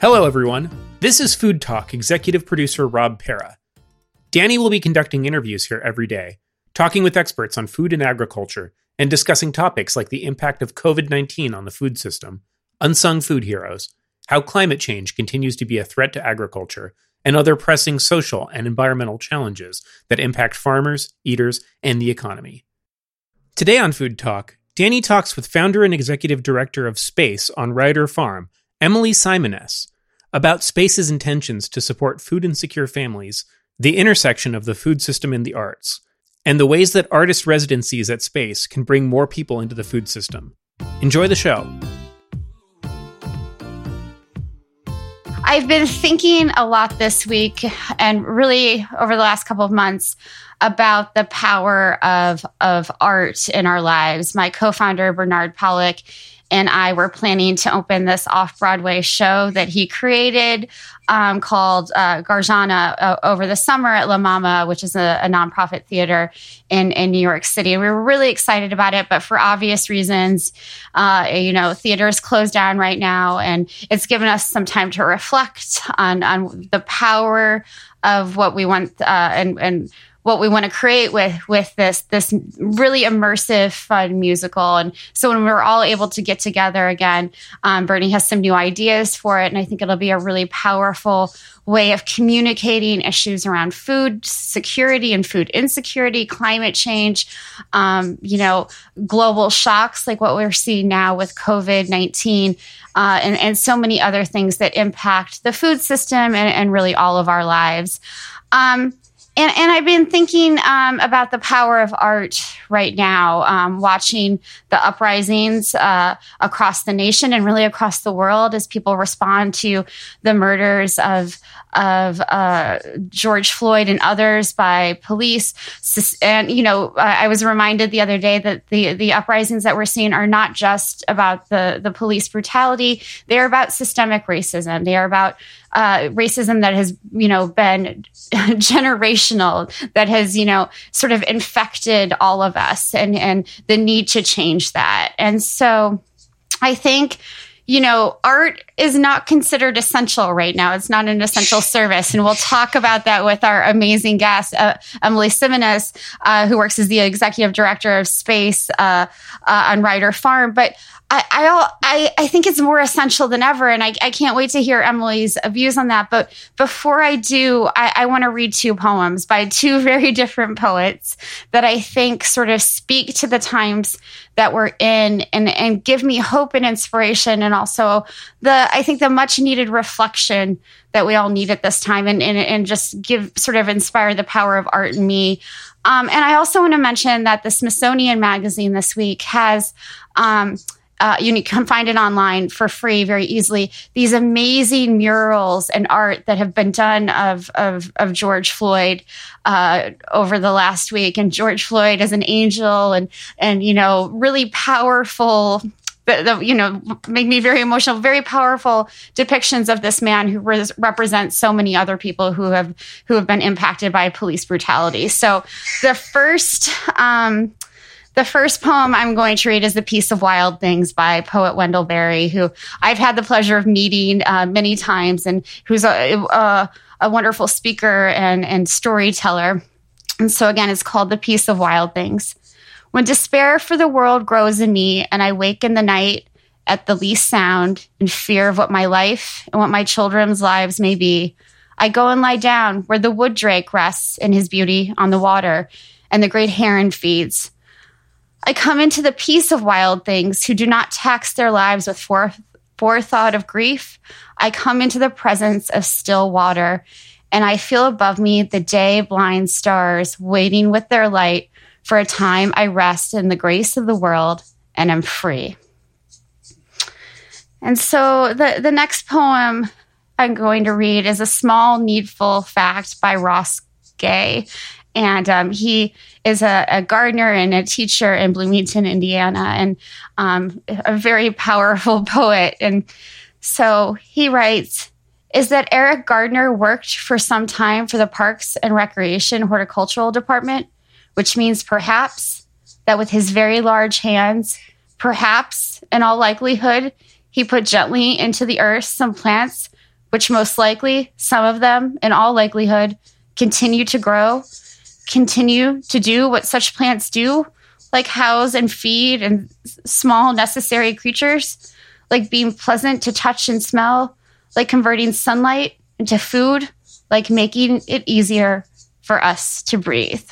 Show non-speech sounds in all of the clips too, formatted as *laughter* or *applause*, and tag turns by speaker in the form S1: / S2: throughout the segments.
S1: Hello, everyone. This is Food Talk executive producer Rob Para. Dani will be conducting interviews here every day, talking with experts on food and agriculture, and discussing topics like the impact of COVID 19 on the food system, unsung food heroes, how climate change continues to be a threat to agriculture, and other pressing social and environmental challenges that impact farmers, eaters, and the economy. Today on Food Talk, Dani talks with founder and executive director of Space on Ryder Farm, Emily Simoness, about Space's intentions to support food insecure families, the intersection of the food system and the arts, and the ways that artist residencies at Space can bring more people into the food system. Enjoy the show.
S2: I've been thinking a lot this week and really over the last couple of months about the power of of art in our lives. My co-founder Bernard Pollack and I were planning to open this off Broadway show that he created um, called uh, Garjana uh, over the summer at La Mama, which is a, a nonprofit theater in, in New York City. We were really excited about it, but for obvious reasons, uh, you know, theater is closed down right now, and it's given us some time to reflect on on the power of what we want uh, and and what we want to create with with this this really immersive fun musical. And so when we're all able to get together again um, bernie has some new ideas for it and i think it'll be a really powerful way of communicating issues around food security and food insecurity climate change um, you know global shocks like what we're seeing now with covid-19 uh, and, and so many other things that impact the food system and, and really all of our lives. Um, and, and I've been thinking um, about the power of art right now, um, watching the uprisings uh, across the nation and really across the world as people respond to the murders of of uh, George Floyd and others by police. And you know, I was reminded the other day that the the uprisings that we're seeing are not just about the the police brutality; they are about systemic racism. They are about uh, racism that has you know been *laughs* generational that has you know sort of infected all of us and and the need to change that and so i think you know, art is not considered essential right now. It's not an essential service. And we'll talk about that with our amazing guest, uh, Emily Simoness, uh, who works as the executive director of Space uh, uh on Ryder Farm. But I, I, I think it's more essential than ever. And I, I can't wait to hear Emily's views on that. But before I do, I, I want to read two poems by two *laughs* very different poets that I think sort of speak to the times that we're in and, and give me hope and inspiration. And also the, I think the much needed reflection that we all need at this time and, and, and just give sort of inspire the power of art in me. Um, and I also want to mention that the Smithsonian magazine this week has, um, uh, you can find it online for free very easily. These amazing murals and art that have been done of of, of George Floyd uh, over the last week, and George Floyd as an angel, and and you know really powerful. You know make me very emotional very powerful depictions of this man who res- represents so many other people who have who have been impacted by police brutality so the first um, the first poem I'm going to read is The Peace of Wild Things by poet Wendell Berry, who I've had the pleasure of meeting uh, many times and who's a, a, a wonderful speaker and, and storyteller. And so, again, it's called The Peace of Wild Things. When despair for the world grows in me and I wake in the night at the least sound in fear of what my life and what my children's lives may be, I go and lie down where the wood drake rests in his beauty on the water and the great heron feeds I come into the peace of wild things who do not tax their lives with forethought of grief. I come into the presence of still water, and I feel above me the day blind stars waiting with their light for a time I rest in the grace of the world and am free. And so the, the next poem I'm going to read is a small needful fact by Ross Gay. And um, he is a, a, gardener and a teacher in Bloomington, Indiana, and um, a very powerful *laughs* poet. And so he writes Is that Eric Garner worked for some time for the Parks and Recreation Horticultural Department, which means perhaps that with his very large hands, perhaps in all likelihood, he put gently into the earth some plants which most likely, some of them, in all likelihood, continue to grow, continue to do what such plants do, like house and feed and small necessary creatures, like being pleasant to touch and smell, like converting sunlight into food, like making it easier for us to breathe.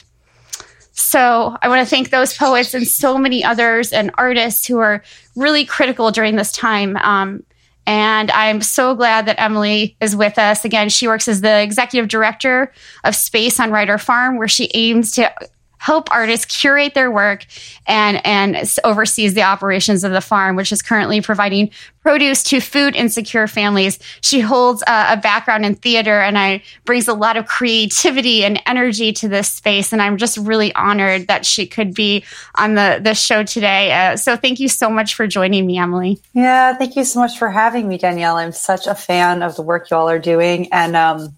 S2: So I want to thank those poets and so many others and artists who are really critical during this time. Um, and I'm so glad that Emily is with us. Again, she works as the executive director of Space on Ryder Farm, where she aims to help artists curate their work and and oversees the operations of the farm which is currently providing produce to food insecure families. She holds a, a, background in theater and i brings a lot of creativity and energy to this space and i'm just really honored that she could be on the the show today. Uh, so thank you so much for joining me emily.
S3: Yeah thank you so much for having me danielle. I'm such a fan of the work y'all are doing and um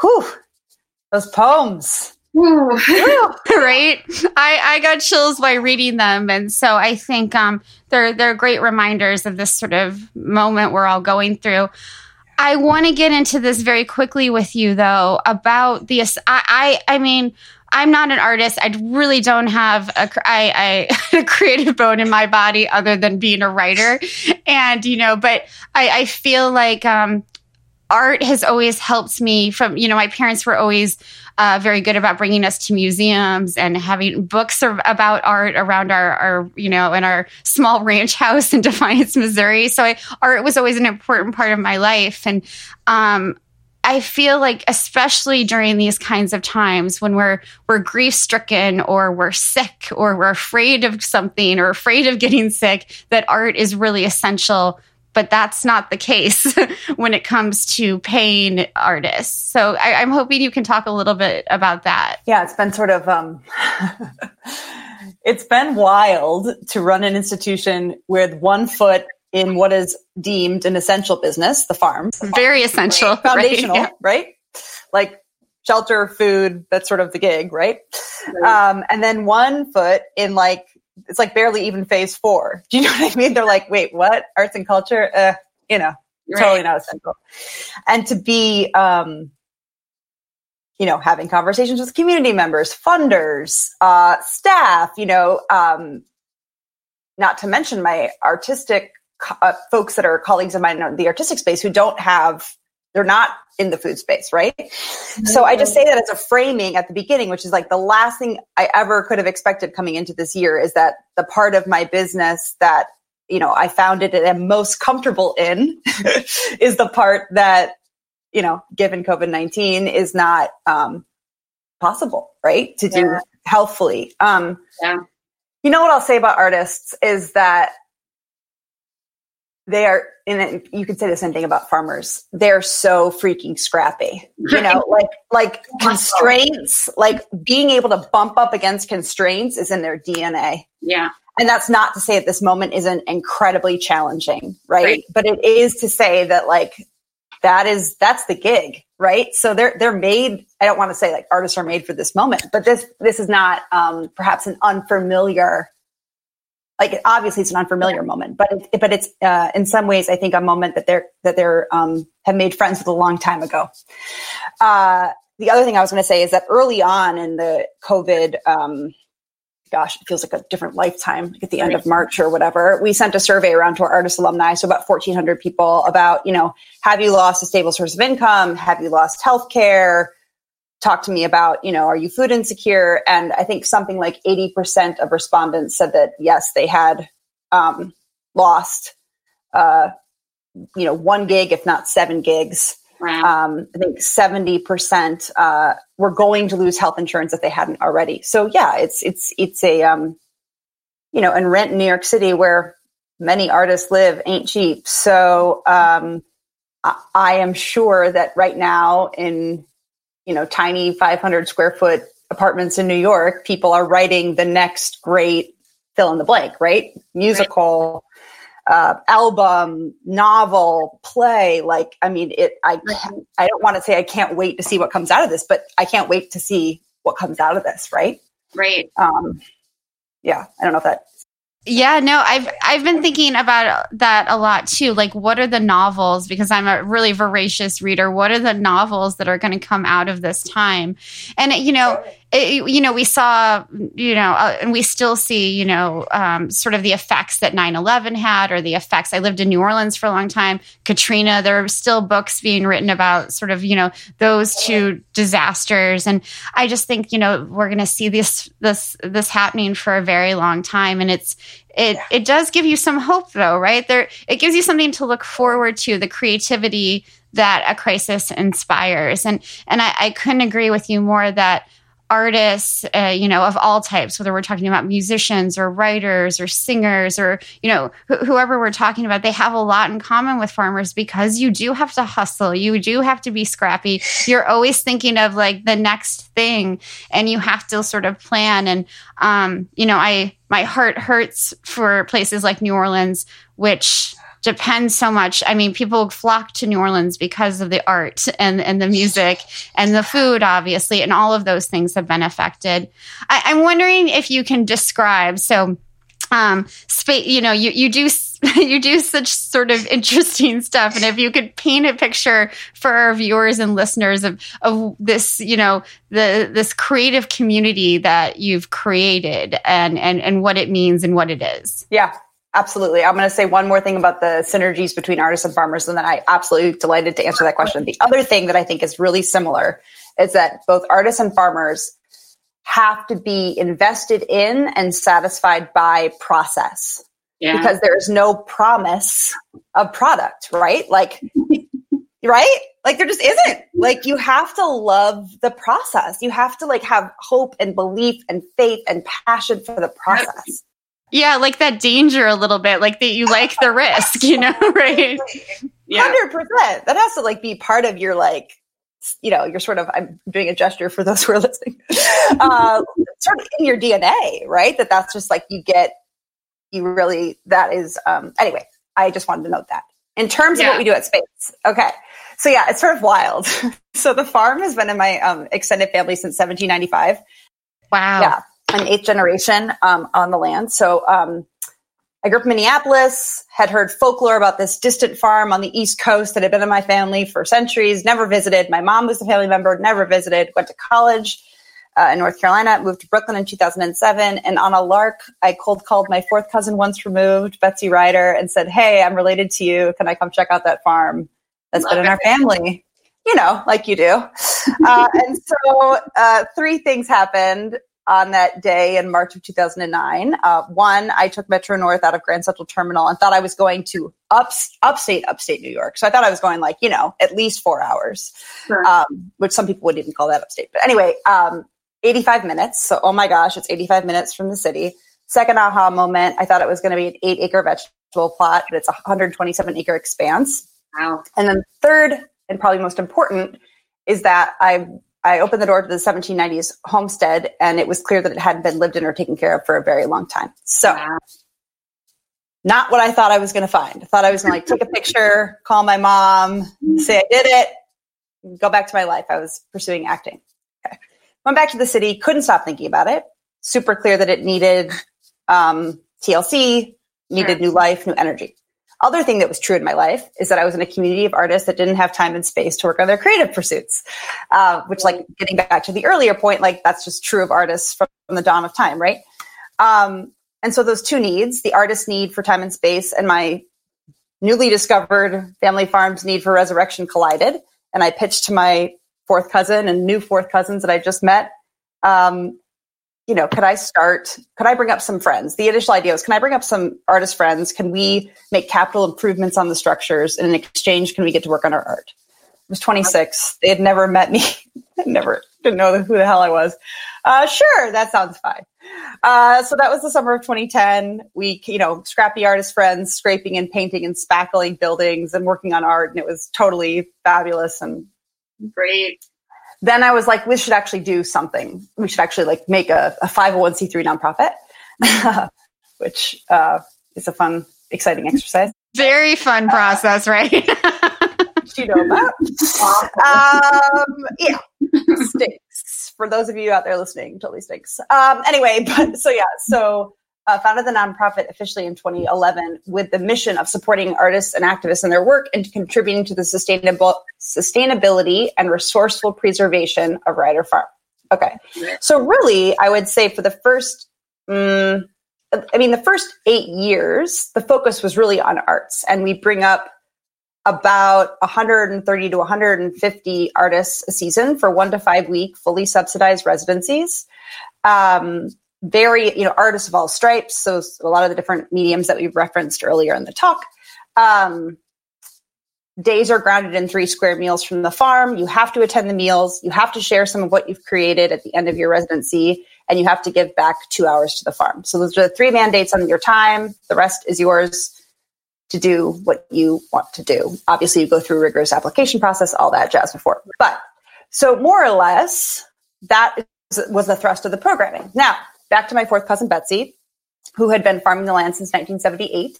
S3: whew those poems *laughs*
S2: right? I, I got chills by reading them. And so I think um, they're, they're great reminders of this sort of moment we're all going through. I want to get into this very quickly with you, though, about the. I, I, I mean, I'm not an artist. I really don't have a, I, I, *laughs* a creative bone in my body other than being a writer. And, you know, but I, I feel like um, art has always helped me from, you know, my parents were always uh, very good about bringing us to museums and having books about art around our, our, you know, in our small ranch house in *laughs* Defiance, Missouri. So I, art was always an important part of my life. And, um, I feel like, especially during these kinds of times when we're we're grief stricken or we're sick or we're afraid of something or afraid of getting sick, that art is really essential but that's not the case *laughs* when it comes to paying artists. So I, am hoping you can talk a little bit about that.
S3: Yeah, it's been sort of um, *laughs* it's been wild to run an institution with one foot in what is deemed an essential business, the farm.
S2: Very essential,
S3: right? foundational, right? Yeah. right? Like shelter, food, that's sort of the gig, right? right. Um, and then one foot in like it's like barely even phase four. *laughs* Do you know what I mean? They're like, wait, what? Arts and culture? Uh, you know, right. totally not essential. And to be, um, you know, having conversations with community members, funders, uh, staff, you know, um, not to mention my artistic uh, folks that are colleagues of mine in the artistic space who don't have they're not in the food space, right? Mm-hmm. So I just say that as a framing at the beginning, which is like the last thing I ever could have expected coming into this year is that the part of my business that, you know, I found it and am most comfortable in *laughs* is the part that, you know, given COVID 19 is not um, possible, right? To do yeah. healthfully. Um, yeah. You know what I'll say about artists is that they are and you could say the same thing about farmers. They're so freaking scrappy you know like like *laughs* constraints like being able to bump up against constraints is in their dna
S2: yeah.
S3: And that's not to say at this moment isn't incredibly challenging right? right. But it is to say that like that is that's the gig right? So they're they're made i don't want to say like artists are made for this moment but this this is not um perhaps an unfamiliar like obviously it's an unfamiliar moment, but it, but it's uh, in some ways I think a moment that they're that they're um, have made friends with a long time ago. Uh, the other thing I was going to say is that early on in the COVID, um, gosh, it feels like a different lifetime, like at the end of March or whatever. We sent a survey around to our artist alumni, so about fourteen hundred people, about you know, have you lost a stable source of income? Have you lost health care? Talk to me about, you know, are you food insecure? And I think something like 80% of respondents said that yes, they had um, lost, uh, you know, one gig, if not seven gigs. Wow. Um, I think 70% uh, were going to lose health insurance if they hadn't already. So yeah, it's, it's, it's a, um, you know, and rent in New York City where many artists live ain't cheap. So, um, I, I am sure that right now in you know, tiny 500 square foot apartments in New York, people are writing the next great fill in the blank, right? Musical, right. Uh, album, novel, play. Like, I mean, it, I, I don't want to say I can't wait to see what comes out of this, but I can't wait to see what comes out of this, right?
S2: Right.
S3: Um, yeah, I don't know if that
S2: Yeah, no, I've I've been thinking about that a lot too. Like, what are the novels? Because I'm a really voracious reader. What are the novels that are going to come out of this time? And you know, you know, we saw, you know, uh, and we still see, you know, um, sort of the effects that 9/11 had, or the effects. I lived in New Orleans for a long time. Katrina. There are still books being written about sort of, you know, those two disasters, and I just think, you know, we're going to see this this this happening for a very long time, and it's it it does give you some hope though right there it gives you something to look forward to the creativity that a crisis inspires and and I, I couldn't agree with you more that artists uh, you know of all types whether we're talking about musicians or writers or singers or you know wh- whoever we're talking about they have a lot in common with farmers because you do have to hustle you do have to be scrappy. You're always thinking of like the next thing and you have to sort of plan. And um you know i my heart hurts for places like new orleans which depends so much. I mean, people flock to New Orleans because of the art and, and the music and the food, obviously, and all of those things have been affected. I, I'm wondering if you can describe so um space you know you you do *laughs* you do such sort of interesting stuff and if you could paint a picture for our viewers and listeners of of this you know the this creative community that you've created and and and what it means and what it is
S3: yeah Absolutely. I'm going to say one more thing about the synergies between artists and farmers, and then I absolutely delighted to answer that question. The other thing that I think is really similar is that both artists and farmers have to be invested in and satisfied by process yeah. because there's no promise of product, right? Like, *laughs* right? Like there just isn't. Like you have to love the process. You have to like have hope and belief and faith and passion for the process.
S2: Yeah, like that danger a little bit, like that you like the risk, you know, *laughs* right?
S3: Hundred percent. That has to like be part of your like, you know, you're sort of. I'm doing a gesture for those who are listening. uh, *laughs* sort of in your DNA, right? That that's just like you get. You really that is. um Anyway, I just wanted to note that in terms yeah. of what we do at Space. Okay, so yeah, it's sort of wild. *laughs* so the farm has been in my um, extended family since 1795.
S2: Wow.
S3: Yeah an eighth generation um, on the land. So um, I grew up in Minneapolis, had heard folklore about this distant farm on the East Coast that had been in my family for centuries, never visited. My mom was a family member, never visited, went to college uh, in North Carolina, moved to Brooklyn in 2007. And on a lark, I cold called my fourth cousin once removed, Betsy Ryder, and said, Hey, I'm related to you. Can I come check out that farm that's Love been in it. our family? You know, like you do. *laughs* Uh, and so uh, three things happened on that day in March of 2009. Uh, one, I took Metro North out of Grand Central Terminal and thought I was going to ups, upstate, upstate New York. So I thought I was going like, you know, at least four hours, sure. um, which some people would even call that upstate. But anyway, um, 85 minutes. So, oh my gosh, it's 85 minutes from the city. Second aha moment, I thought it was going to be an eight acre vegetable plot, but it's a 127 acre expanse.
S2: Wow.
S3: And then third, and probably most important, is that I I opened the door to the 1790s homestead, and it was clear that it hadn't been lived in or taken care of for a very long time. So, not what I thought I was going to find. I thought I was going to like take a picture, *laughs* call my mom, say I did it, go back to my life. I was pursuing acting. Okay. Went back to the city, couldn't stop thinking about it. Super clear that it needed um, TLC, needed sure. new life, new energy other thing that was true in my life is that I was in a community of artists that didn't have time and space to work on their creative pursuits. Uh, which, like, getting back to the earlier point, like that's just true of artists from, from the dawn of time, right? Um, and so those two needs, the artist need for time and space, and my newly discovered family farm's need for resurrection collided. And I pitched to my fourth cousin and new fourth cousins that I just met um, you know, could I start, could I bring up some friends? The initial idea was, can I bring up some artist friends? Can we make capital improvements on the structures? And in exchange, can we get to work on our art? I was 26. They had never met me. *laughs* never didn't know who the hell I was. Uh, sure, that sounds fine. Uh, so that was the summer of 2010. We, you know, scrappy artist friends scraping and painting and spackling buildings and working on art. And it was totally fabulous and
S2: great
S3: then I was like, we should actually do something. We should actually like make a, a 501c3 nonprofit, *laughs* which uh, is a fun, exciting exercise.
S2: Very fun process, right?
S3: you know that. um, yeah, stinks. For those of you out there listening, totally stinks. Um, anyway, but so yeah, so uh, founded the nonprofit officially in 2011 with the mission of supporting artists and activists in their work and contributing to the sustainable sustainability and resourceful preservation of Ryder Farm. Okay, so really, I would say for the first, um, I mean, the first eight years, the focus was really on arts, and we bring up about 130 to 150 artists a season for one to five week fully subsidized residencies. Um, very, you know, artists of all stripes. So a lot of the different mediums that we've referenced earlier in the talk. Um, days are grounded in three square meals from the farm. You have to attend the meals. You have to share some of what you've created at the end of your residency, and you have to give back two hours to the farm. So those are the three mandates on your time. The rest is yours to do what you want to do. Obviously, you go through rigorous application process, all that jazz before. But so more or less, that was the thrust of the programming. Now, back to my fourth cousin Betsy, who had been farming the land since 1978.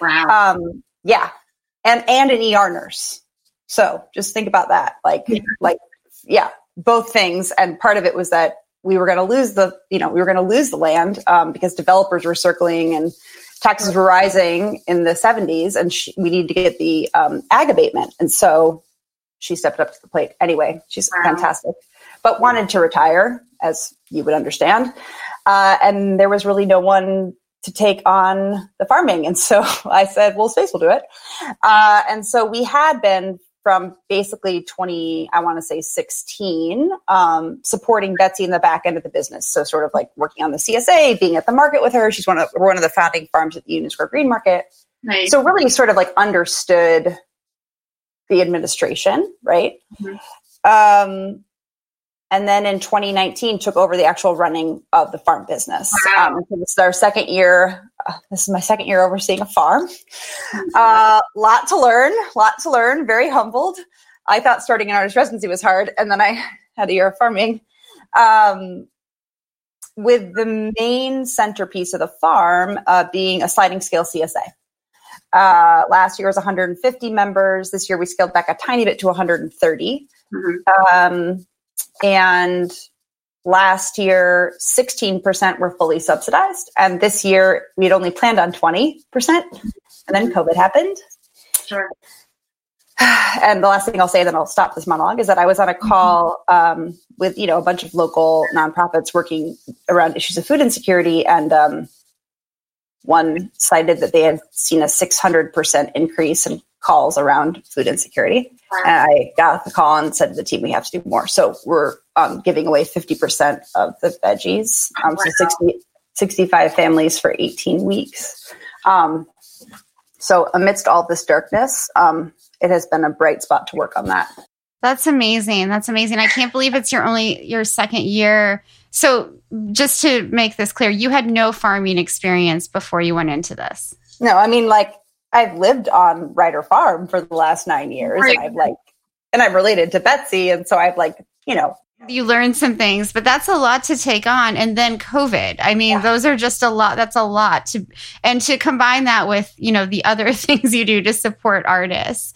S2: Wow.
S3: Um, yeah, and and an ER nurse. So just think about that. Like yeah. like yeah, both things. And part of it was that we were going to lose the you know we were going to lose the land um, because developers were circling and taxes were rising in the 70s, and she, we needed to get the um, ag abatement. And so she stepped up to the plate. Anyway, she's wow. fantastic, but wanted to retire, as you would understand. Uh, and there was really no one to take on the farming. And so *laughs* I said, well, Space will do it. Uh, and so we had been from basically 20, I want to say 16, um, supporting Betsy in the back end of the business. So sort of like working on the CSA, being at the market with her. She's one of, one of the founding farms at the Union Square Green Market. Nice. So really sort of like understood the administration, right? Mm-hmm. Um, and then in 2019 took over the actual running of the farm business. Wow. Um, this is our second year. Uh, this is my second year overseeing a farm. A uh, lot to learn, lot to learn. Very humbled. I thought starting an artist residency was hard, and then I *laughs* had a year of farming. Um, with the main centerpiece of the farm uh, being a sliding scale CSA. Uh, last year was 150 members. This year we scaled back a tiny bit to 130. Mm-hmm. Um, and last year, 16% were fully subsidized. And this year, we had only planned on 20%. And then COVID happened.
S2: Sure. *sighs*
S3: And the last thing I'll say, then I'll stop this monologue, is that I was on a call um, with you know a bunch of local nonprofits working around issues of food insecurity, and um, one cited that they had seen a 600% increase in calls around food insecurity. Wow. And I got the call and said to the team, we have to do more. So we're um, giving away 50% of the veggies. Um, wow. So 60, 65 families for 18 weeks. Um, so amidst all this darkness, um, it has been a bright spot to work on that.
S2: That's amazing. That's amazing. I can't believe it's your only your second year. So just to make this clear, you had no farming experience before you went into this.
S3: No, I mean like I've lived on Ryder Farm for the last nine years. Right. And I've like, and I'm related to Betsy. And so I've like, you know,
S2: you learn some things, but that's a lot to take on. And then COVID. I mean, yeah. those are just a lot. That's a lot to, and to combine that with, you know, the other *laughs* things you do to support artists.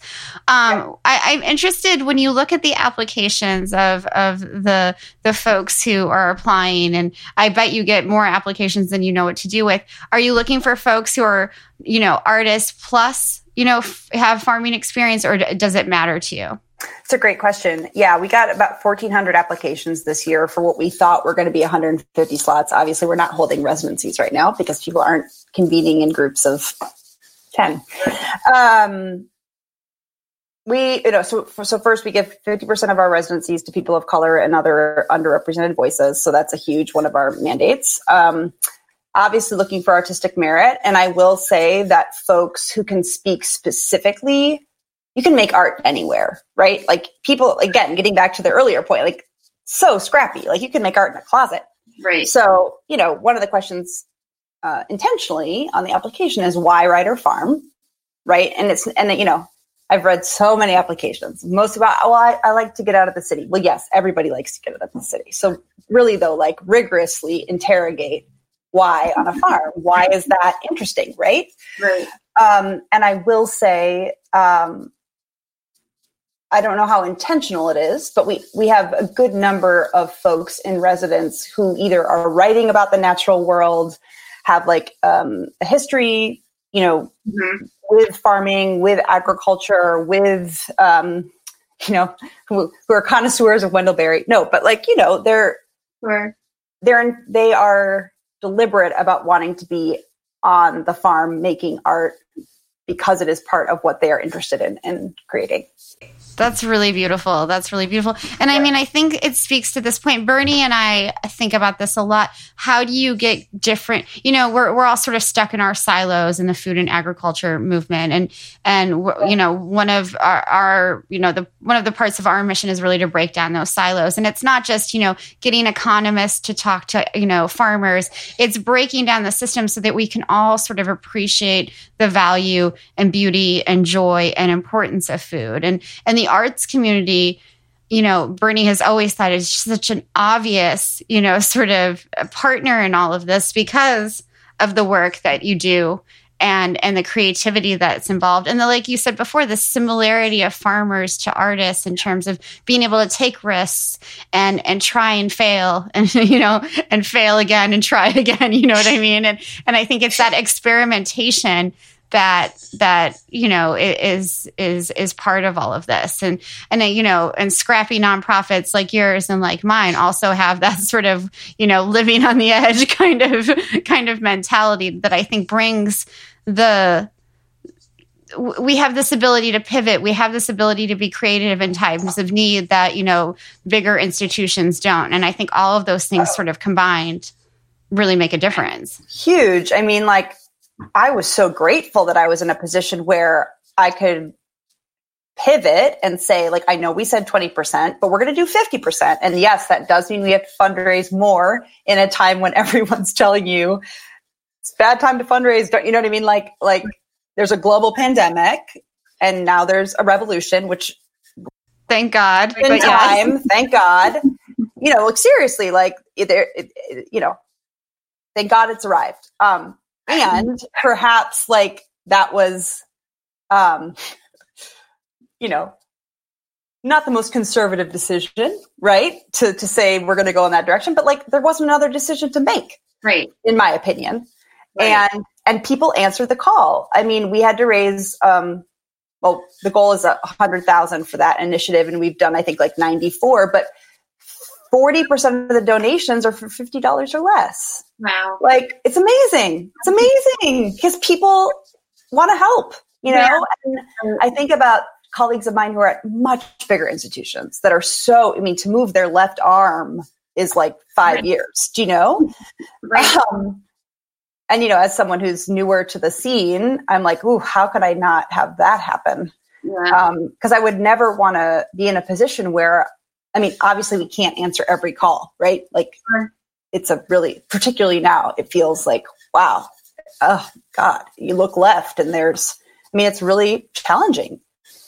S2: Um, yeah. I, am interested when you look at the applications of, of the, the folks who are applying, and I bet you get more applications than you know what to do with. Are you looking for folks who are, you know, artists plus, you know, f- have farming experience or d- does it matter to you?
S3: It's a great question. Yeah, we got about 1,400 applications this year for what we thought were going to be 150 slots. Obviously, we're not holding residencies right now because people aren't convening in groups of 10. Um, we, you know, so, so first we give 50% of our residencies to people of color and other underrepresented voices. So that's a huge one of our mandates. Um, obviously looking for artistic merit. And I will say that folks who can speak specifically you can make art anywhere, right? Like people, again, getting back to the earlier point, like so scrappy, like you can make art in a closet.
S2: Right.
S3: So, you know, one of the questions uh, intentionally on the application is why Ryder Farm, right? And it's, and you know, I've read so many applications, most about, well, I, I like to get out of the city. Well, yes, everybody likes to get out of the city. So really though, like rigorously interrogate why on a farm? Why is that interesting? Right.
S2: Right.
S3: Um, and I will say, um, I don't know how intentional it is, but we, we have a good number of folks in residence who either are writing about the natural world, have like um, a history, you know, mm-hmm. with farming, with agriculture, with um, you know, who, who, are connoisseurs of Wendell Berry. No, but like you know, they're sure. they're they are deliberate about wanting to be on the farm making art because it is part of what they are interested in in creating.
S2: That's really beautiful. That's really beautiful. And I mean, I think it speaks to this point. Bernie and I think about this a lot. How do you get different? You know, we're, we're all sort of stuck in our silos in the food and agriculture movement. And, and, you know, one of our, our, you know, the, one of the parts of our mission is really to break down those silos. And it's not just, you know, getting economists to talk to, you know, farmers. It's breaking down the system so that we can all sort of appreciate the value and beauty and joy and importance of food. And, and the arts community, you know, Bernie has always thought is such an obvious, you know, *laughs* sort of partner in all of this because of the work that you do and and the creativity that's involved and the like you said before the similarity of farmers to artists in terms of being able to take risks and and try and fail *laughs* and you know and fail again and try *laughs* again you know what i mean and and i think it's that experimentation that that you know is is is part of all of this. And and you know and scrappy nonprofits like yours and like mine also have that *laughs* sort of you know living on the edge *laughs* kind of kind of mentality that I think brings the we have this ability to pivot. We have this ability to be creative in times of need that you know bigger institutions don't. And i think all of those things sort of combined really make a difference.
S3: Huge. I mean like I was so grateful that I was in a position where I could pivot and say, like, I know we said 20%, but we're going to do 50%. And yes, that does mean we have to fundraise more in a time when *laughs* everyone's telling you it's bad time to fundraise. Don't you know what I mean? Like, like there's a global pandemic and now there's a revolution, which
S2: thank God.
S3: In time, yes. thank God. You know, like seriously, like there, you know, thank God it's arrived. Um, and perhaps like that was um you know not the most conservative decision right? To to say we're going to go in that direction but like there wasn't another decision to make
S2: right.
S3: in my opinion. Right. and and people answered the call. I mean we had to raise um well the goal is a hundred thousand for that initiative and we've done i think like 94 but 40% of the donations are for $50 or less.
S2: Wow.
S3: Like it's amazing. It's amazing because people want to help, you know? Yeah. And I think about colleagues of mine who are at much bigger institutions that are so, I mean, to move their left arm is like five right. years, do you know? Right. *laughs* Um, and, you know, as someone who's newer to the scene, I'm like, ooh, how could I not have that happen? Because yeah. um, I would never want to be in a position where I mean, obviously we can't answer every call, right? Like sure. it's a really, particularly now, it feels like, wow, oh God, you look left and there's, I mean, it's really challenging.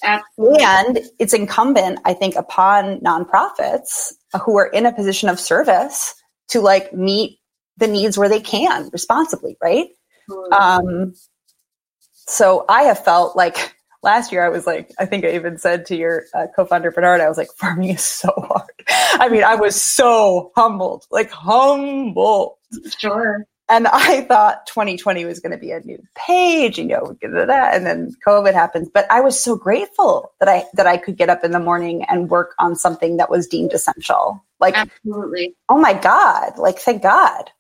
S2: Absolutely.
S3: And it's incumbent, I think, upon nonprofits who are in a position of service to like meet the needs where they can responsibly, right? Mm-hmm. Um, so I have felt like last year I was like, I think I even said to your uh, co-founder Bernard, I was like, farming is so hard. I mean, I was so humbled, like humbled.
S2: Sure.
S3: And I thought 2020 was going to be a new page, you know, and then COVID happens. But I was so grateful that I that I could get up in the morning and work on something that was deemed essential. Like,
S2: absolutely.
S3: Oh my God! Like, thank God.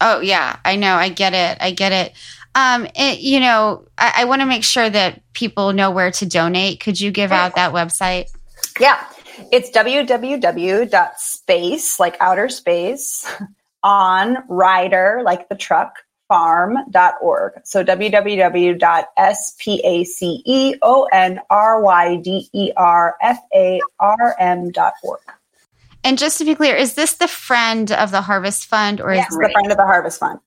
S2: Oh yeah, I know. I get it. I get it. Um, it, you know, I, I want to make sure that people know where to donate. Could you give out that website?
S3: Yeah, it's www.space, like outer space, on rider, like the truck, farm.org. So www.spaceonryderfarm.org.
S2: And just to be clear, is this the friend of the Harvest Fund or
S3: yes,
S2: is
S3: the friend of the Harvest Fund?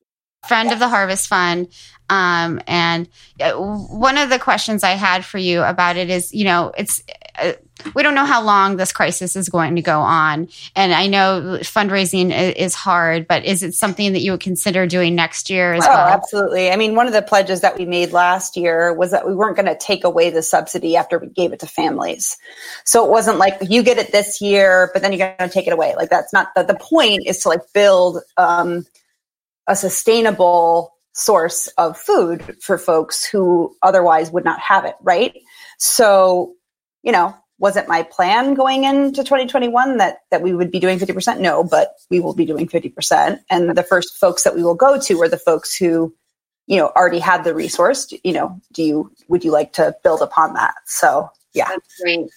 S2: Friend of the Harvest Fund. Um, and uh, one of the questions I had for you about it is, you know, it's uh, we don't know how long this crisis is going to go on, and I know fundraising is hard, but is it something that you would consider doing next year as
S3: oh,
S2: well?
S3: absolutely. I mean, one of the pledges that we made last year was that we weren't going to take away the subsidy after we gave it to families. So it wasn't like you get it this year, but then you're going to take it away. Like that's not the, the point. Is to like build. Um, a sustainable source of food for folks who otherwise would not have it, right? So, you know, wasn't my plan going into 2021 that that we would be doing 50%? No, but we will be doing 50%. And the first folks that we will go to are the folks who, you know, already had the resource. You know, do you would you like to build upon that? So, yeah.
S2: That's great.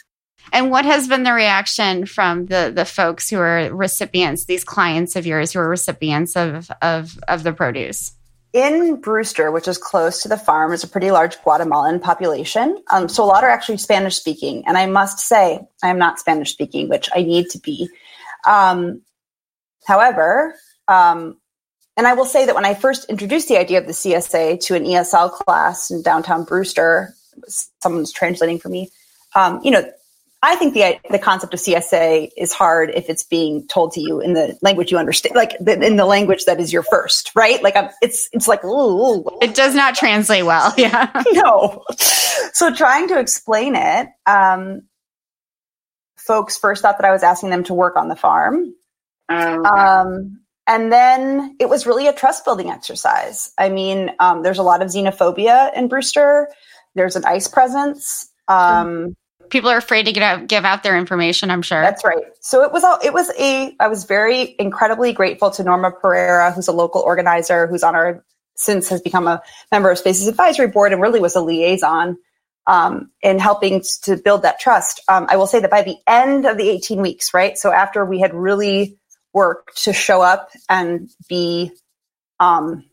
S2: And what has been the reaction from the the folks who are recipients, these clients of yours who are recipients of of of the produce?
S3: in Brewster, which is close to the farm, is a pretty large Guatemalan population. Um, so a lot are actually Spanish speaking. And I must say, I am not Spanish speaking, which I need to be. Um, however, um, and I will say that when I first introduced the idea of the CSA to an ESL class in downtown Brewster, someone's translating for me. Um, you know, I think the the concept of CSA is hard if it's being told to you in the language you understand, like the, in the language that is your first, right? Like I'm, it's it's like ooh,
S2: it does not translate well. *laughs* Yeah, *laughs*
S3: no. So trying to explain it, um, folks first thought that I was asking them to work on the farm, oh, um, and then it was really a trust building exercise. I mean, um, there's a lot of xenophobia in Brewster. There's an ICE presence. Um,
S2: people are afraid to out, give out their information. I'm sure.
S3: That's right. So it was all. It was a. I was very incredibly grateful to Norma Pereira, who's a local organizer, who's on our since has become a member of Spaces Advisory Board and really was a liaison um, in helping to build that trust. Um, I will say that by the end of the 18 weeks, right? So after we had really worked to show up and be um,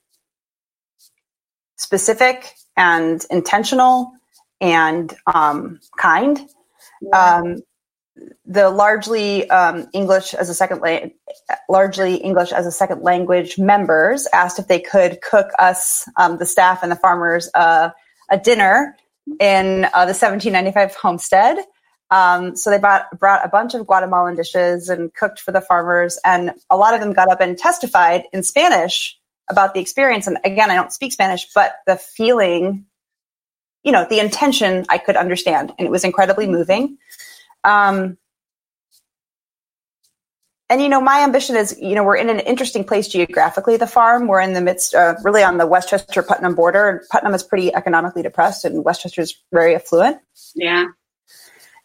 S3: specific and intentional and um, kind. Um, the largely um, English as a second la- largely English as a second language members asked if they could cook us, um, the staff and the farmers, uh, a dinner in uh, the 1795 homestead. Um, so they brought, brought a bunch of Guatemalan dishes and cooked for the farmers, and a lot of them got up and testified in Spanish about the experience. And again, I don't speak Spanish, but the feeling you know, the intention I could understand, and it was incredibly moving. Um, and you know, my ambition is, you know, we're in an interesting place geographically. The farm, we're in the midst, uh, really on the Westchester Putnam border. Putnam is pretty economically depressed, and Westchester is very affluent.
S2: Yeah.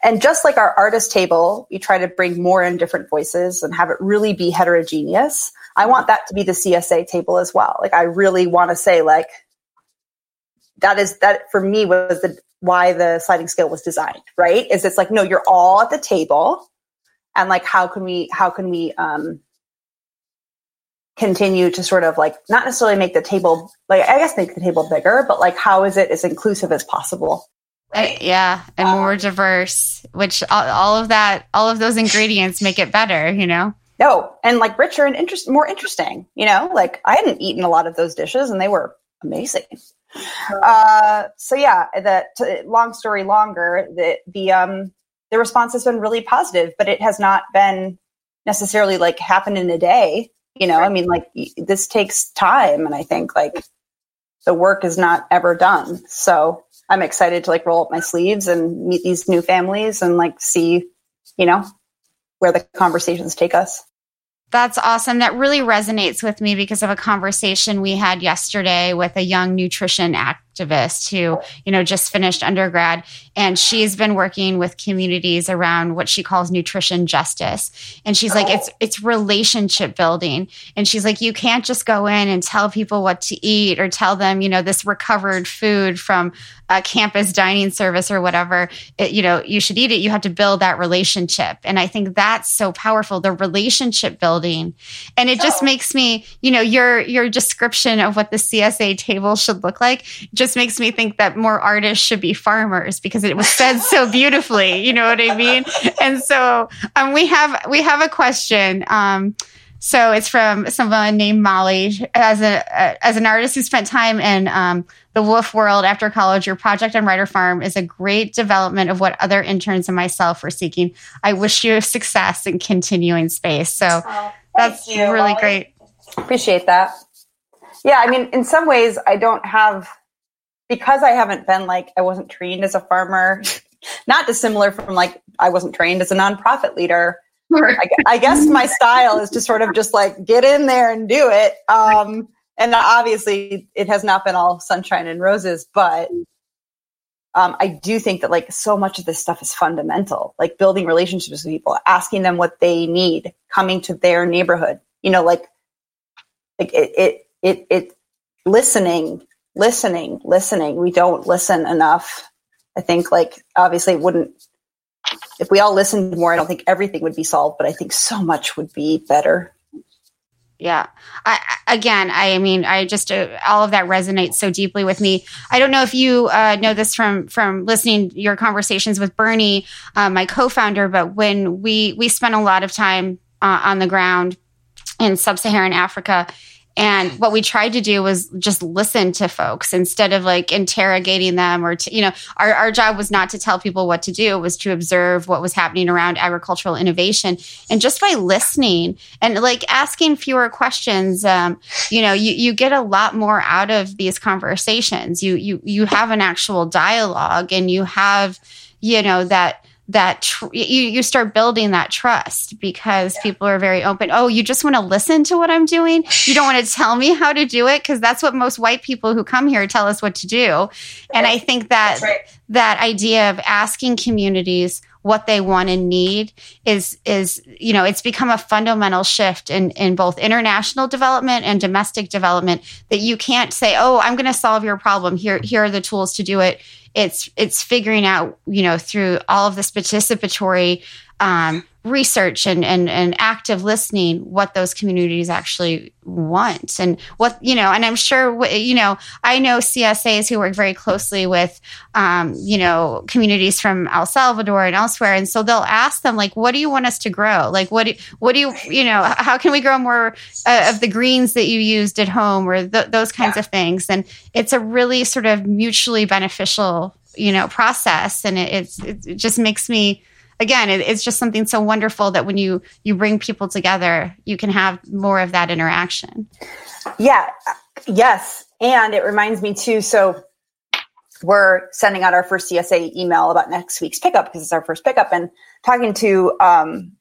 S3: And just like our artist table, we try to bring more in different voices and have it really be heterogeneous. I want that to be the CSA table as well. Like, I really want to say, like, that is that for me was the why the sliding scale was designed right? Is it's like no you're all at the table. And like how can we how can we um continue to sort of like not necessarily make the table like i guess make the table bigger but like how is it as inclusive as possible?
S2: Right? yeah and um, more diverse which all, all of that all of those ingredients make it better you know?
S3: No and like richer and interest more interesting you know? Like i hadn't eaten a lot of those dishes and they were amazing uh, so yeah, the long story longer, the the um the response has been really positive, but it has not been necessarily like happened in a day. You know, I mean, like this takes time, and I think like the work is not ever done. So I'm excited to like roll up my sleeves and meet these new families and like see, you know, where the conversations take us.
S2: That's awesome. That really resonates with me because of a conversation we had yesterday with a young nutrition activist who, you know, just finished undergrad and she's been working with communities around what she calls nutrition justice. And she's like, it's it's relationship building. And she's like, you can't just go in and tell people what to eat or tell them, you know, this recovered food from a campus dining service or whatever, it, you know, you should eat it. You have to build that relationship. And I think that's so powerful, the relationship building. And it just oh. makes me, you know, your your description of what the CSA table should look like just makes me think that more artists should be farmers because it was said so *laughs* beautifully. You know what I mean? And so um, we have we have a question. Um, so it's from someone named Molly. As a as an artist who spent time in um, the WWOOF world after college, your project on Ryder Farm is a great development of what other interns and myself were seeking. I wish you success in continuing space. So oh, that's you, really Molly. great.
S3: Appreciate that. Yeah, I mean, in some ways, I don't have because I haven't been like I wasn't trained as a farmer. *laughs* Not dissimilar from like I wasn't trained as a nonprofit leader I, I, guess my style is to sort of just like get in there and do it. Um, and obviously it has not been all sunshine and roses, but um, I do think that like so much of this stuff is fundamental, like building relationships with people, asking them what they need, coming to their neighborhood, you know, like, like it, it, it, it listening, listening, listening. We don't listen enough. I think like obviously it wouldn't, if we all listened more, I don't think everything would be solved, but I think so much would be better.
S2: Yeah. I, again, I mean, I just uh, all of that resonates so deeply with me. I don't know if you uh, know this from from listening your conversations with Bernie, uh, my co-founder, but when we we spent a lot of time uh, on the ground in sub-Saharan Africa, and what we tried to do was just listen to folks instead of like interrogating them or to, you know, our, our job was not to tell people what to do, it was to observe what was happening around agricultural innovation. And just by listening and like asking fewer questions, um, you know, you, you get a lot more out of these conversations. You, you, you have an actual dialogue and you have, you know, that, that tr- you, you start building that trust because yeah. people are very open. Oh you just want to listen to what i'm doing? You don't want to tell me how to do it? Because that's what most white people who come here tell us what to do. Right. and i think that right. that idea of asking communities what they want and need is is you know it's become a fundamental shift in in both international development and domestic development that you can't say oh i'm going to solve your problem. Here here are the tools to do it it's it's figuring out you know through all of this participatory um, research and, and and active listening what those communities actually want and what you know and i'm sure you know i know csas who work very closely with um, you know communities from el salvador and elsewhere. And so they'll ask them like what do you want us to grow? Like what do what do you you know how can we grow more uh, of the greens that you used at home or th- those kinds yeah. of things? And it's a really sort of mutually beneficial you know process. And it, it's it just makes me again it, it's just something so wonderful that when you you bring people together you can have more of that interaction.
S3: Yeah yes. And it reminds me too so we're sending out our first csa email about next week's pickup because it's our first pickup and talking to um,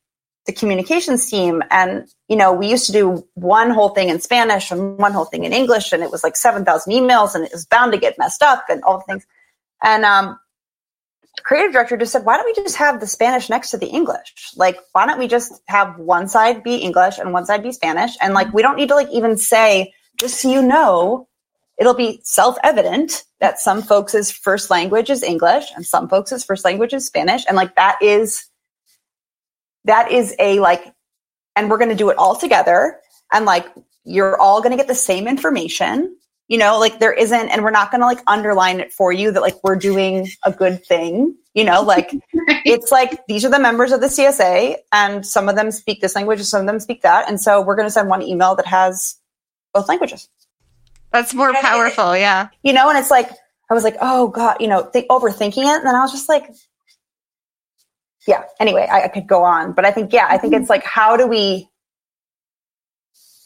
S3: the communications team. And you know we used to do one whole thing in spanish and one whole thing in english and it was like 7000 emails and it was bound to get messed up and all the things. And um, creative director just said, why don't we just have the Spanish next to the English? Like, why don't we just have one side be English and one side be Spanish? And like, we don't need to like even say, just so you know, it'll be self-evident that some folks' first language is English and some folks' first language is Spanish. And like, that is, that is a like, and we're going to do it all together. And like, you're all going to get the same information you know like there isn't and we're not going to like underline it for you that like we're doing a good thing you know like *laughs* it's like these are the members of the csa and some of them speak this language and some of them speak that and so we're going to send one email that has both languages.
S2: That's more powerful yeah.
S3: You know and it's like i was like oh god you know th- overthinking it and then i was just like yeah anyway I, I could go on but i think yeah i think it's mm-hmm. like how do we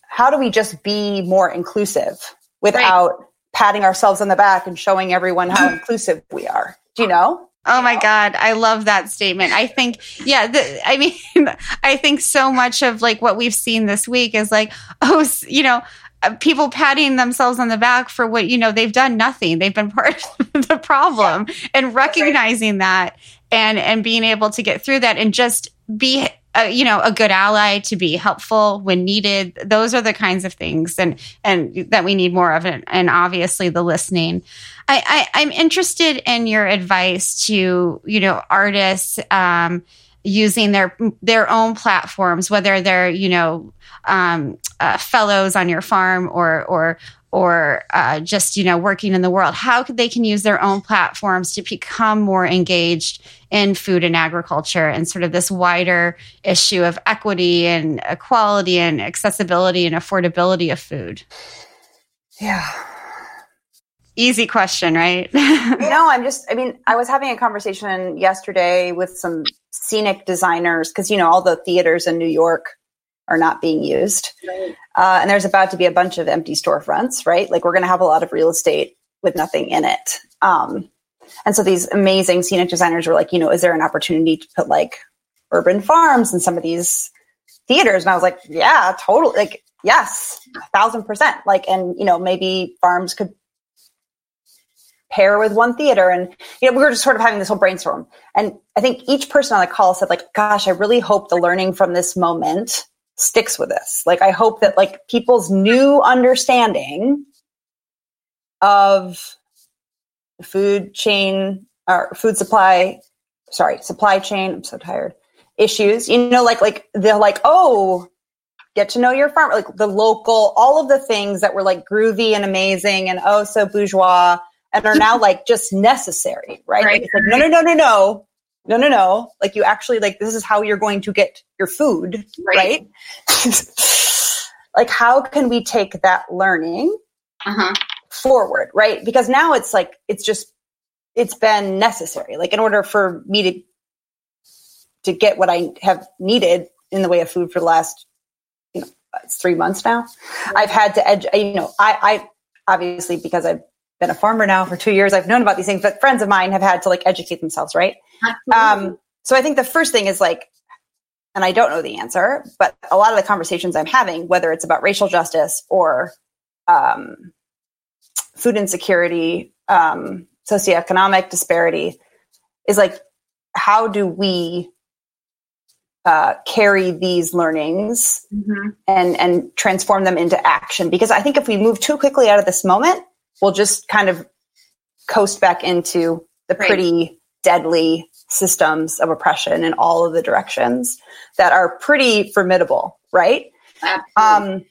S3: how do we just be more inclusive without right. patting ourselves on the back and showing everyone how inclusive we are. Do you know?
S2: Oh my God. I love that statement. I think, yeah, the, I mean, *laughs* I think so much of like what we've seen this week is like, *laughs* oh, you know, uh, people patting themselves on the back for what, you know, they've done nothing. They've been *laughs* part of the problem yeah. and recognizing right. that and, and being able to get through that and just be a, you know a good ally to be helpful when needed. Those are the kinds of things and and that we need more of it and obviously the listening. I, I am interested in your advice to you know artists um, using their their own platforms whether they're you know um, uh, fellows on your farm or or or uh, just you know working in the world how they can use their own platforms to become more engaged in food and agriculture and sort of this wider issue of equity and equality and accessibility and affordability of food
S3: yeah
S2: easy question right *laughs*
S3: no i'm just i mean i was having a conversation yesterday with some scenic designers because you know all the theaters in new york are not being used. Right. Uh, and there's about to be a bunch of empty storefronts, right? Like we're going to have a lot of real estate with nothing in it. Um, and so these amazing scenic designers were like, you know, is there an opportunity to put like urban farms in some of these theaters? And I was like, yeah, totally. Like, yes, a thousand percent. Like, and you know, maybe farms could pair with one theater and you know we were just sort of having this whole brainstorm and i think each person on the call said like gosh i really hope the learning from this moment sticks with us like i hope that like people's new understanding of food chain or food supply sorry supply chain i'm so tired issues you know like like they're like oh get to know your farm like the local all of the things that were like groovy and amazing and oh so bourgeois and are now like just necessary, right? right. Like it's like, no, no, no, no, no, no, no, no. Like you actually like this is how you're going to get your food, right? right? *laughs* like how can we take that learning uh-huh. Forward, right? Because now it's like it's just it's been necessary. Like in order for me to to get what I have needed in the way of food for the last you know it's three months now. I've had to edge. You know, I, I obviously because I've been a farmer now for two years. I've known about these things, but friends of mine have had to like educate themselves, right? Um, so I think the first thing is like, and I don't know the answer, but a lot of the conversations I'm having, whether it's about racial justice or um, food insecurity, um, socioeconomic disparity, is like, how do we uh, carry these learnings mm-hmm. and and transform them into action? Because I think if we move too quickly out of this moment, we'll just kind of coast back into the pretty deadly systems of oppression in all of the directions that are pretty formidable, right? Um,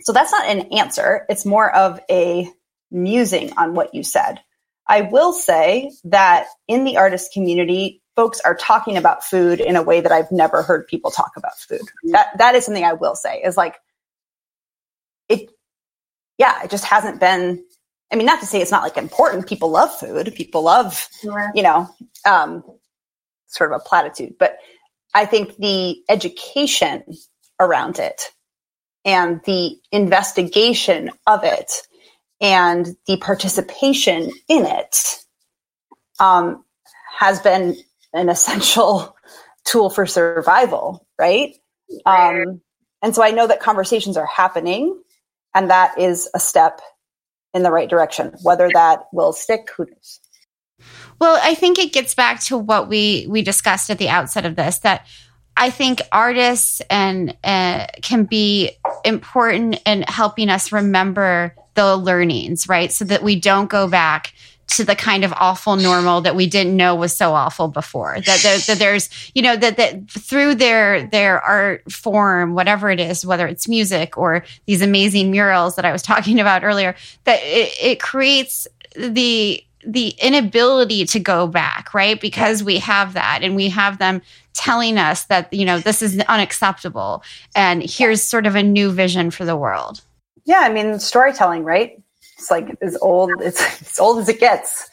S3: so that's not an answer. It's more of a musing on what you said. I will say that in the artist community, folks are talking about food in a way that I've never heard people talk about food. Mm-hmm. That that is something I will say is like it yeah, it just hasn't been I mean, not to say it's not like important. People love food. People love, sure. you know, um, sort of a platitude. But I think the education around it and the investigation of it and the participation in it um, has been an essential *laughs* tool for survival, right? Um, and so I know that conversations are happening, and that is a step in the right direction. Whether that will stick, who knows?
S2: Well, I think it gets back to what we we discussed at the outset of this that I think artists and uh, can be important in helping us remember the learnings, right? So that we don't go back to the kind of awful normal that we didn't know was so awful before. That, that, there's, you know, that, that through their their art form, whatever it is, whether it's music or these amazing murals that I was *laughs* talking about earlier, that it, it creates the the inability to go back, right? Because we have that and we have them telling us that, you know, this is unacceptable and here's sort of a new vision for the world.
S3: Yeah, I mean, storytelling, right? It's like as old it's as old as it gets.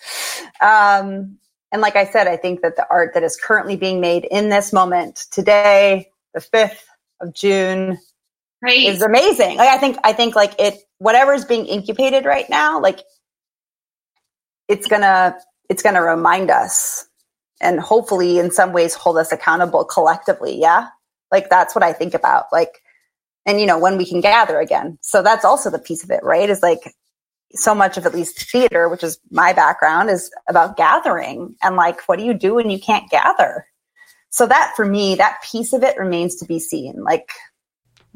S3: Um, and like I said, I think that the art that is currently being made in this moment today, the fifth of June, right. is amazing. Like I think I think like it whatever is being incubated right now, like it's gonna it's gonna remind us and hopefully in some ways hold us accountable collectively. Yeah. Like that's what I think about. Like and you know when we can gather again so that's also the piece of it right is like so much of at least theater, which is my background, is about gathering and like, what do you do when you can't gather? So that for me, that piece of it remains to be seen. Like,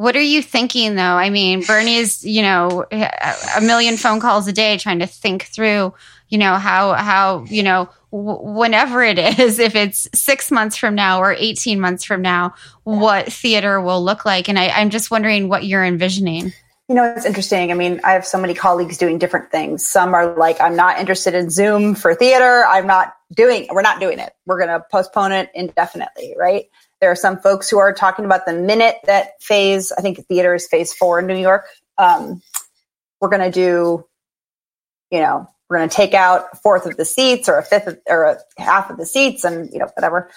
S2: what are you thinking though? I mean, Bernie's, you know, a million phone calls a day trying to think through, you know, how, how, you know, whenever it *laughs* is, if it's six months from now or 18 months from now, what theater will look like. And I, I'm just wondering what you're envisioning.
S3: You know, it's interesting. I mean, I have so many colleagues doing different things. Some are like, I'm not interested in Zoom for theater. I'm not doing, we're not doing it. We're going to postpone it indefinitely, right? There are some folks who are talking about the minute that phase, I think theater is phase four in New York. Um, we're going to do, you know, we're going to take out a fourth of the seats or a fifth of, or a half of the seats and, you know, whatever.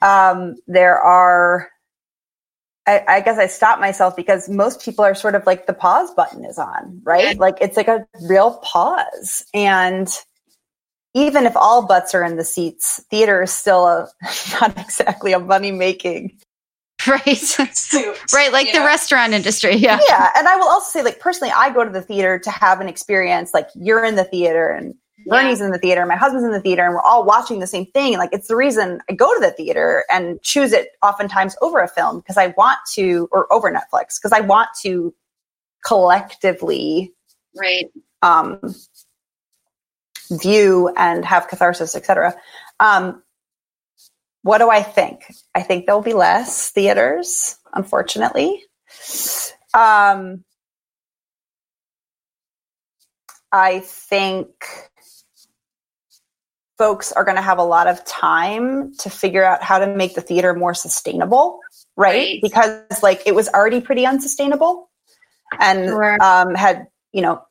S3: Um, there are, I, I, guess I stopped myself because most people are sort of like the pause button is on, right? Like it's like a real pause. And even if all butts are in the seats, theater is still a, *laughs* not exactly a money making *laughs*
S2: Right. right. Like the restaurant industry. Yeah.
S3: Yeah. And I will also say, like, personally, I go to the theater to have an experience. Like, you're in the theater and Bernie's yeah. in the theater, my husband's in the theater, and we're all watching the same thing. Like, it's the reason I go to the theater and choose it oftentimes over a film because I want to, or over Netflix, because I want to collectively.
S2: Right.
S3: Um, view and have catharsis, etc. Um, what do I think? I think there'll be less theaters, unfortunately. Um, I think folks are going to have a lot of time to figure out how to make the theater more sustainable, right? right. Because like it was already pretty unsustainable and sure. um, had, you know,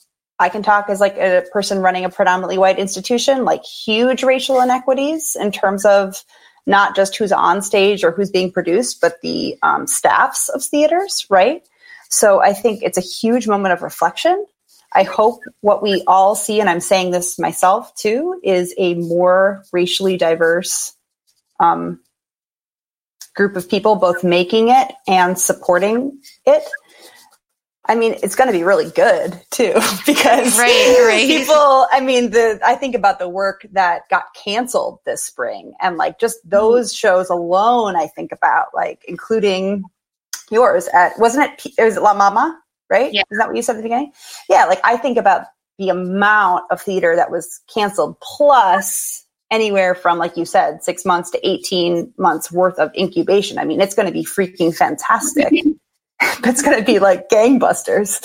S3: I can talk as like a person running a predominantly white institution, like huge racial inequities in terms of not just who's on stage or who's being produced, but the um, staffs of theaters, right? So I think it's a huge moment of reflection. I hope what we all see, and I'm saying this myself too, is a more racially diverse um, group of people, both making it and supporting it. I mean, it's going to be really good too, *laughs* because right, right. people, I mean, the, I think about the work that got canceled this spring and like just mm-hmm. those mm-hmm. shows alone, I think about like including yours at, wasn't it, it was La Mama, right? Yeah. Is that what you said at the beginning? Yeah. Like I think about the amount of theater that was canceled plus anywhere from, like you said, six months to 18 months worth of incubation. I mean, it's going to be freaking fantastic. *laughs* It's going to be like gangbusters.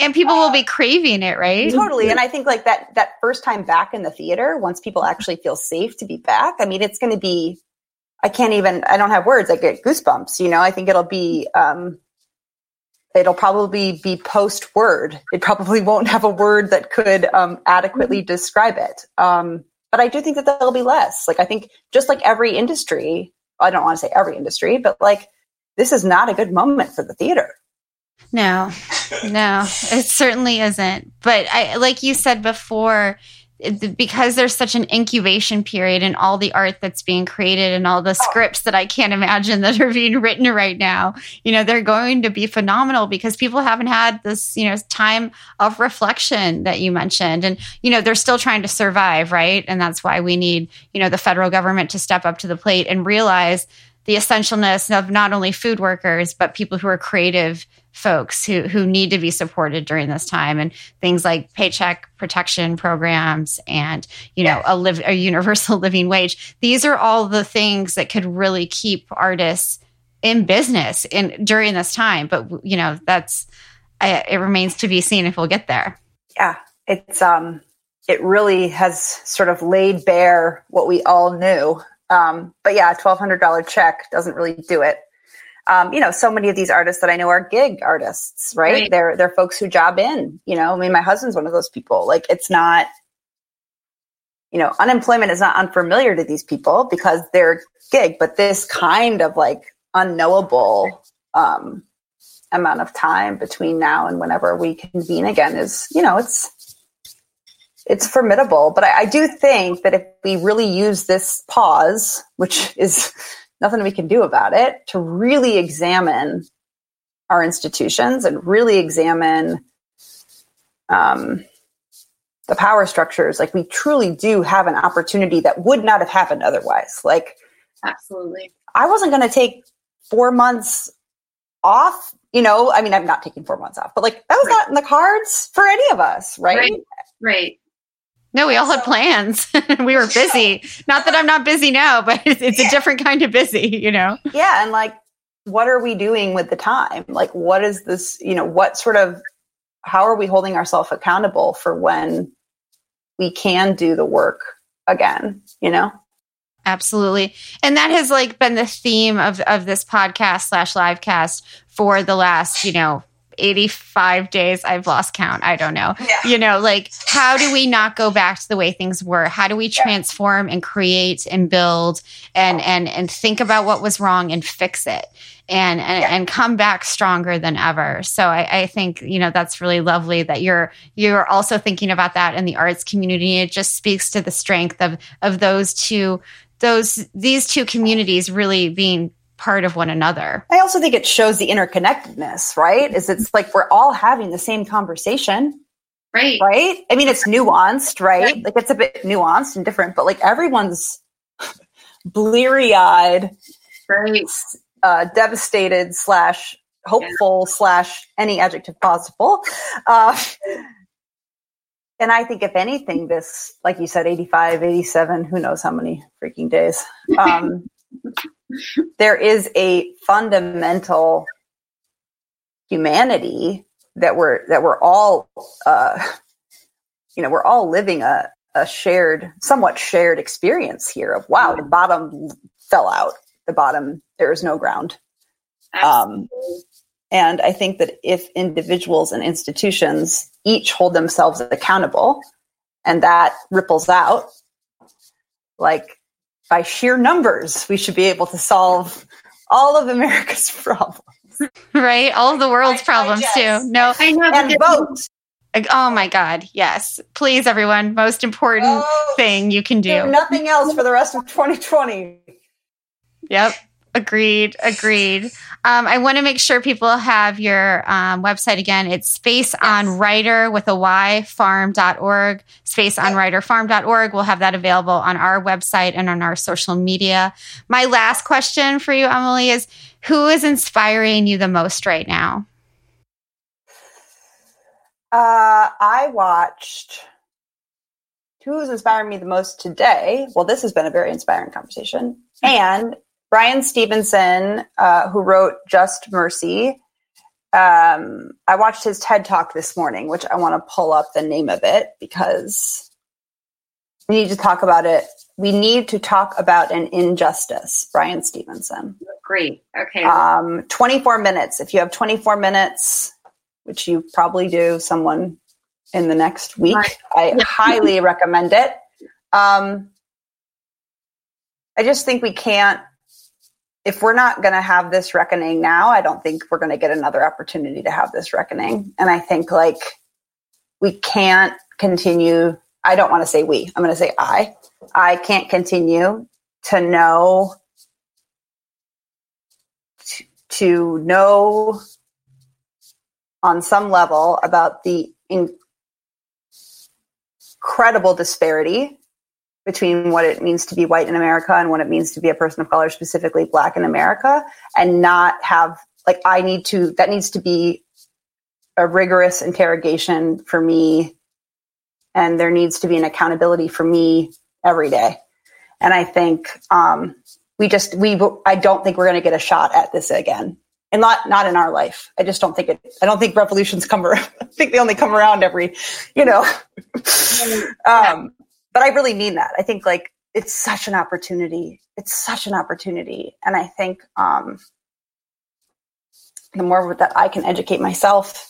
S2: And people will be craving it, right?
S3: Totally. And I think like that that first time back in the theater, once people actually feel safe to be back, I mean, it's going to be. I can't even. I don't have words. I get goosebumps. You know. I think it'll be. um It'll probably be post word. It probably won't have a word that could um, adequately mm-hmm. describe it. Um, but I do think that there'll be less. Like I think, just like every industry, I don't want to say every industry, but like this is not a good moment for the theater.
S2: No, no, it certainly isn't. But I, like you said before, because there's such an incubation period and all the art that's being created and all the oh. scripts that I can't imagine that are being written right now, you know, they're going to be phenomenal because people haven't had this, you know, time of reflection that you mentioned. And, you know, they're still trying to survive, right? And that's why we need, you know, the federal government to step up to the plate and realize the essentialness of not only food workers but people who are creative folks who who need to be supported during this time. And things like paycheck protection programs and you know a live a universal *laughs* living wage. These are all the things that could really keep artists in business in during this time. But you know that's I, it remains to be seen if we'll get there.
S3: Yeah it's um it really has sort of laid bare what we all knew um, but yeah, twelve hundred dollar check doesn't really do it. Um, you know, so many of these artists that I know are gig artists, right? right? They're they're folks who job in. You know, I mean, my husband's one of those people. Like, it's not, you know, unemployment is not unfamiliar to these people because they're gig, but this kind of like unknowable um, amount of time between now and whenever we convene again is, you know, it's it's formidable. But I, I, do think that if we really use this pause, which is *laughs* nothing we can do about it, to really examine our institutions and really examine um, the power structures, like we truly do have an opportunity that would not have happened otherwise. Like,
S2: absolutely.
S3: I wasn't going to take four months off. You know, I mean, I'm not taking four months off, but like that was right. not in the cards for any of us, right?
S2: Right. right. No, we all had plans. *laughs* we were busy. Not that I'm not busy now, *laughs* but it's, it's yeah. a different kind of busy, you know?
S3: Yeah. And like, what are we doing with the time? Like, what is this, you know, what sort of, how are we holding ourselves accountable for when we can do the work again, you know?
S2: Absolutely. And that has like been the theme of, of this podcast slash live cast for the last, you know, 85 days. I've lost count. I don't know. Yeah. You know, like how do we not go back to the way things were? How do we transform and create and build and and and think about what was wrong and fix it? And, and, yeah. and come back stronger than ever. So I, I think you know that's really lovely that you're you're also thinking about that in the arts community. It just speaks to the strength of of those two those these two communities really being part of one another.
S3: I also think it shows the interconnectedness, right? Is it's like we're all having the same conversation.
S2: Right.
S3: Right? I mean, it's nuanced, right? right. Like it's a bit nuanced and different, but like everyone's *laughs* bleary eyed,
S2: right.
S3: uh, devastated slash hopeful yeah. slash any adjective possible. Uh, and I think if anything, this, like you said, 85, 87, who knows how many freaking days. *laughs* Um, there is a fundamental humanity that we're that we're all uh, you know we're all living a, a shared somewhat shared experience here of wow the bottom fell out. The bottom there is no ground. Um, and i think that if individuals and institutions each hold themselves accountable and that ripples out like by sheer numbers, we should be able to solve all of America's *laughs* problems.
S2: Right? All of the world's I, problems I too. No,
S3: I know. And vote.
S2: Oh my God. Yes. Please, everyone. Most important oh, thing you can do.
S3: do. Nothing else for the rest of 2020.
S2: Yep. Agreed. Agreed. Um, I want to make sure people have your um, website again. It's space yes. on Ryder with a Y farm.org, space on Ryder farm.org. We'll have that available on our website and on our social media. My last question for you, Emily, is who is inspiring you the most right now?
S3: Uh, I watched who is inspiring me the most today. Well, this has been a very inspiring conversation. *laughs* And Bryan Stevenson, uh, who wrote Just Mercy, um, I watched his TED talk this morning, which I want to pull up the name of it because we need to talk about it. We need to talk about an injustice, Bryan Stevenson.
S2: Great. Okay.
S3: Um, 24 minutes. If you have 24 minutes, which you probably do, someone in the next week. I highly recommend it. Um, I just think we can't if we're not going to have this reckoning now, I don't think we're going to get another opportunity to have this reckoning. And I think like we can't continue. I don't want to say we, I'm going to say I. I can't continue to know to, to know on some level about the incredible disparity between what it means to be white in America and what it means to be a person of color, specifically black in America, and not have like I need to that needs to be a rigorous interrogation for me and there needs to be an accountability for me every day. And I think um, we just we I don't think we're going to get a shot at this again. And not not in our life. I just don't think it. I don't think revolutions come around. *laughs* I think they only come around every, you know. *laughs* um, but I really mean that. I think like it's such an opportunity. It's such an opportunity. And I think um, the more that I can educate myself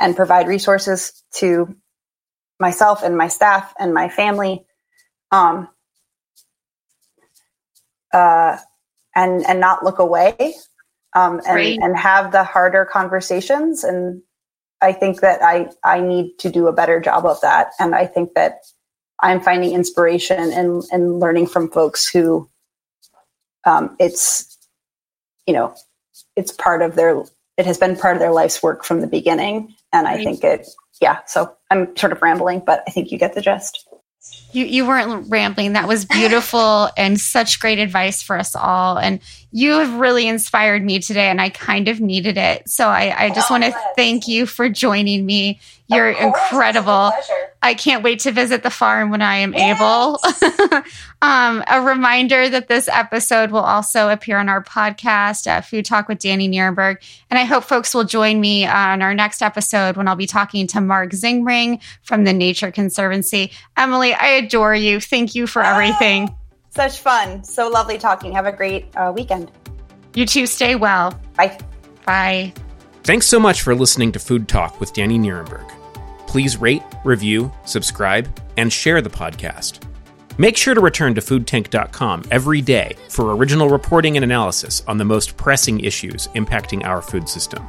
S3: and provide resources to myself and my staff and my family, um, uh, and and not look away, um, and right. and have the harder conversations. And I think that I I need to do a better job of that. And I think that I'm finding inspiration and and learning from folks who um, it's you know it's part of their it has been part of their life's work from the beginning and I think it yeah so I'm sort of rambling but I think you get the gist.
S2: You you weren't rambling. That was beautiful and such great advice for us all. And you have really inspired me today, and I kind of needed it. So I, I just oh, want to thank you for joining me. You're incredible. I can't wait to visit the farm when I am yes. able. *laughs* um, a reminder that this episode will also appear on our podcast, uh, Food Talk with Dani Nierenberg. And I hope folks will join me on our next episode when I'll be talking to Mark Zingring from the Nature Conservancy. Emily, I adore you. Thank you for everything.
S3: Such fun. So lovely talking. Have a great uh, weekend.
S2: You too. Stay well.
S3: Bye.
S2: Bye.
S1: Thanks so much for listening to Food Talk with Dani Nierenberg. Please rate, review, subscribe, and share the podcast. Make sure to return to foodtank.com every day for original reporting and analysis on the most pressing issues impacting our food system.